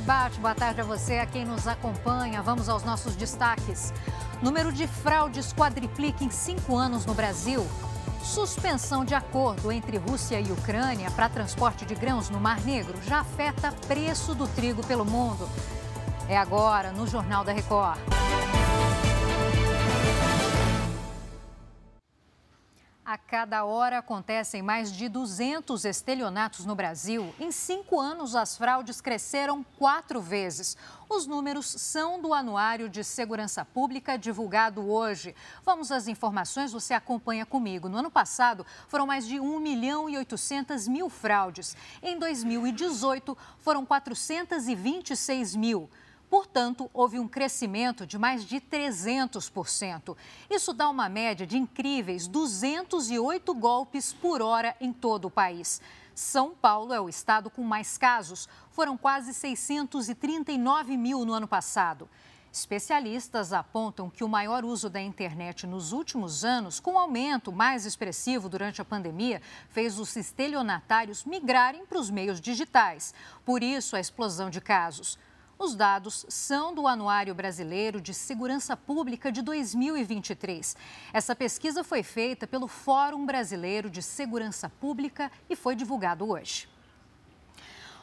Oi, Bate, boa tarde a você, a quem nos acompanha. Vamos aos nossos destaques. Número de fraudes quadriplica em cinco anos no Brasil. Suspensão de acordo entre Rússia e Ucrânia para transporte de grãos no Mar Negro já afeta preço do trigo pelo mundo. É agora no Jornal da Record. A cada hora acontecem mais de 200 estelionatos no Brasil. Em cinco anos, as fraudes cresceram quatro vezes. Os números são do Anuário de Segurança Pública divulgado hoje. Vamos às informações, você acompanha comigo. No ano passado, foram mais de 1 milhão e 800 mil fraudes. Em 2018, foram 426 mil. Portanto, houve um crescimento de mais de 300%. Isso dá uma média de incríveis 208 golpes por hora em todo o país. São Paulo é o estado com mais casos. Foram quase 639 mil no ano passado. Especialistas apontam que o maior uso da internet nos últimos anos, com aumento mais expressivo durante a pandemia, fez os estelionatários migrarem para os meios digitais. Por isso, a explosão de casos. Os dados são do Anuário Brasileiro de Segurança Pública de 2023. Essa pesquisa foi feita pelo Fórum Brasileiro de Segurança Pública e foi divulgado hoje.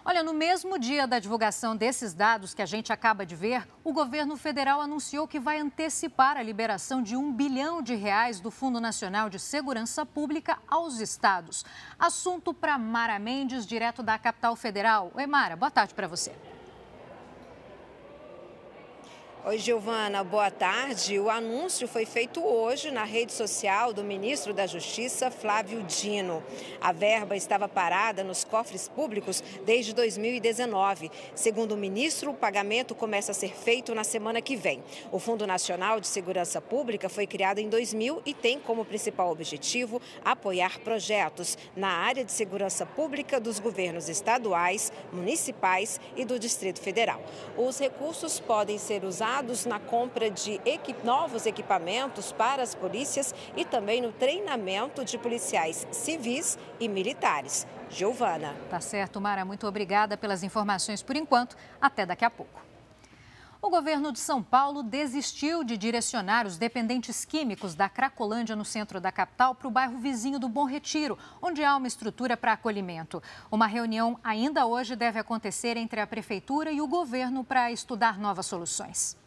Olha, no mesmo dia da divulgação desses dados que a gente acaba de ver, o governo federal anunciou que vai antecipar a liberação de um bilhão de reais do Fundo Nacional de Segurança Pública aos estados. Assunto para Mara Mendes, direto da capital federal. Oi, Mara, boa tarde para você. Oi, Giovana, boa tarde. O anúncio foi feito hoje na rede social do ministro da Justiça, Flávio Dino. A verba estava parada nos cofres públicos desde 2019. Segundo o ministro, o pagamento começa a ser feito na semana que vem. O Fundo Nacional de Segurança Pública foi criado em 2000 e tem como principal objetivo apoiar projetos na área de segurança pública dos governos estaduais, municipais e do Distrito Federal. Os recursos podem ser usados na compra de novos equipamentos para as polícias e também no treinamento de policiais civis e militares. Giovana. Tá certo, Mara. Muito obrigada pelas informações por enquanto. Até daqui a pouco. O governo de São Paulo desistiu de direcionar os dependentes químicos da Cracolândia, no centro da capital, para o bairro vizinho do Bom Retiro, onde há uma estrutura para acolhimento. Uma reunião ainda hoje deve acontecer entre a prefeitura e o governo para estudar novas soluções.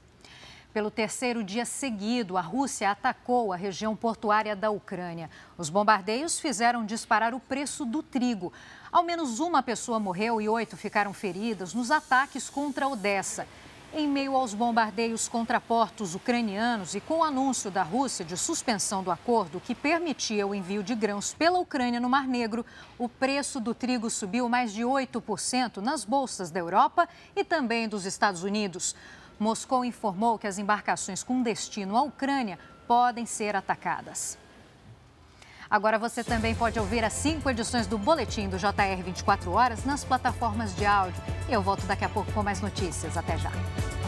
Pelo terceiro dia seguido, a Rússia atacou a região portuária da Ucrânia. Os bombardeios fizeram disparar o preço do trigo. Ao menos uma pessoa morreu e oito ficaram feridas nos ataques contra Odessa. Em meio aos bombardeios contra portos ucranianos e com o anúncio da Rússia de suspensão do acordo que permitia o envio de grãos pela Ucrânia no Mar Negro, o preço do trigo subiu mais de 8% nas bolsas da Europa e também dos Estados Unidos. Moscou informou que as embarcações com destino à Ucrânia podem ser atacadas. Agora você também pode ouvir as cinco edições do Boletim do JR 24 Horas nas plataformas de áudio. Eu volto daqui a pouco com mais notícias. Até já.